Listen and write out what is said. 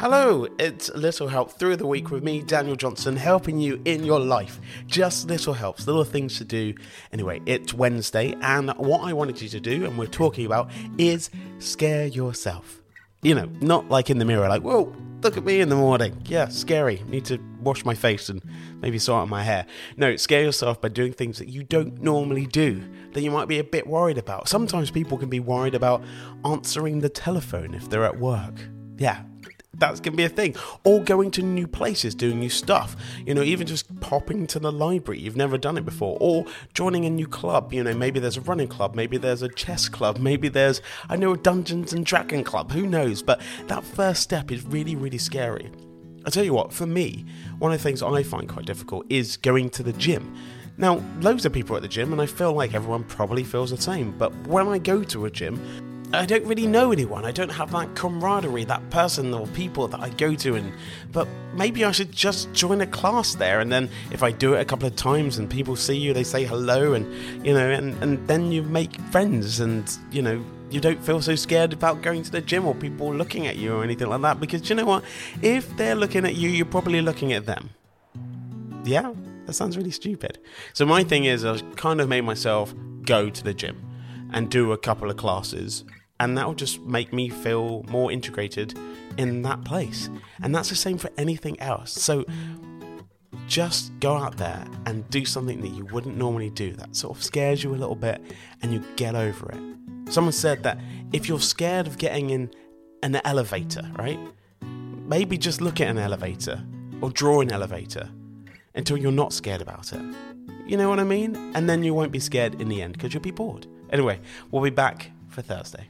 Hello, it's Little Help through the week with me, Daniel Johnson, helping you in your life. Just little helps, little things to do. Anyway, it's Wednesday, and what I wanted you to do, and we're talking about, is scare yourself. You know, not like in the mirror, like, whoa, look at me in the morning. Yeah, scary. Need to wash my face and maybe sort out my hair. No, scare yourself by doing things that you don't normally do, that you might be a bit worried about. Sometimes people can be worried about answering the telephone if they're at work. Yeah, that's going to be a thing. Or going to new places, doing new stuff. You know, even just popping to the library. You've never done it before. Or joining a new club. You know, maybe there's a running club. Maybe there's a chess club. Maybe there's, I know, a Dungeons and Dragon club. Who knows? But that first step is really, really scary. I tell you what, for me, one of the things I find quite difficult is going to the gym. Now, loads of people at the gym, and I feel like everyone probably feels the same. But when I go to a gym, I don't really know anyone. I don't have that camaraderie, that person or people that I go to and but maybe I should just join a class there and then if I do it a couple of times and people see you, they say hello and you know, and, and then you make friends and you know, you don't feel so scared about going to the gym or people looking at you or anything like that because you know what? If they're looking at you, you're probably looking at them. Yeah, that sounds really stupid. So my thing is I kind of made myself go to the gym and do a couple of classes and that will just make me feel more integrated in that place. And that's the same for anything else. So just go out there and do something that you wouldn't normally do that sort of scares you a little bit and you get over it. Someone said that if you're scared of getting in an elevator, right? Maybe just look at an elevator or draw an elevator until you're not scared about it. You know what I mean? And then you won't be scared in the end because you'll be bored. Anyway, we'll be back for Thursday.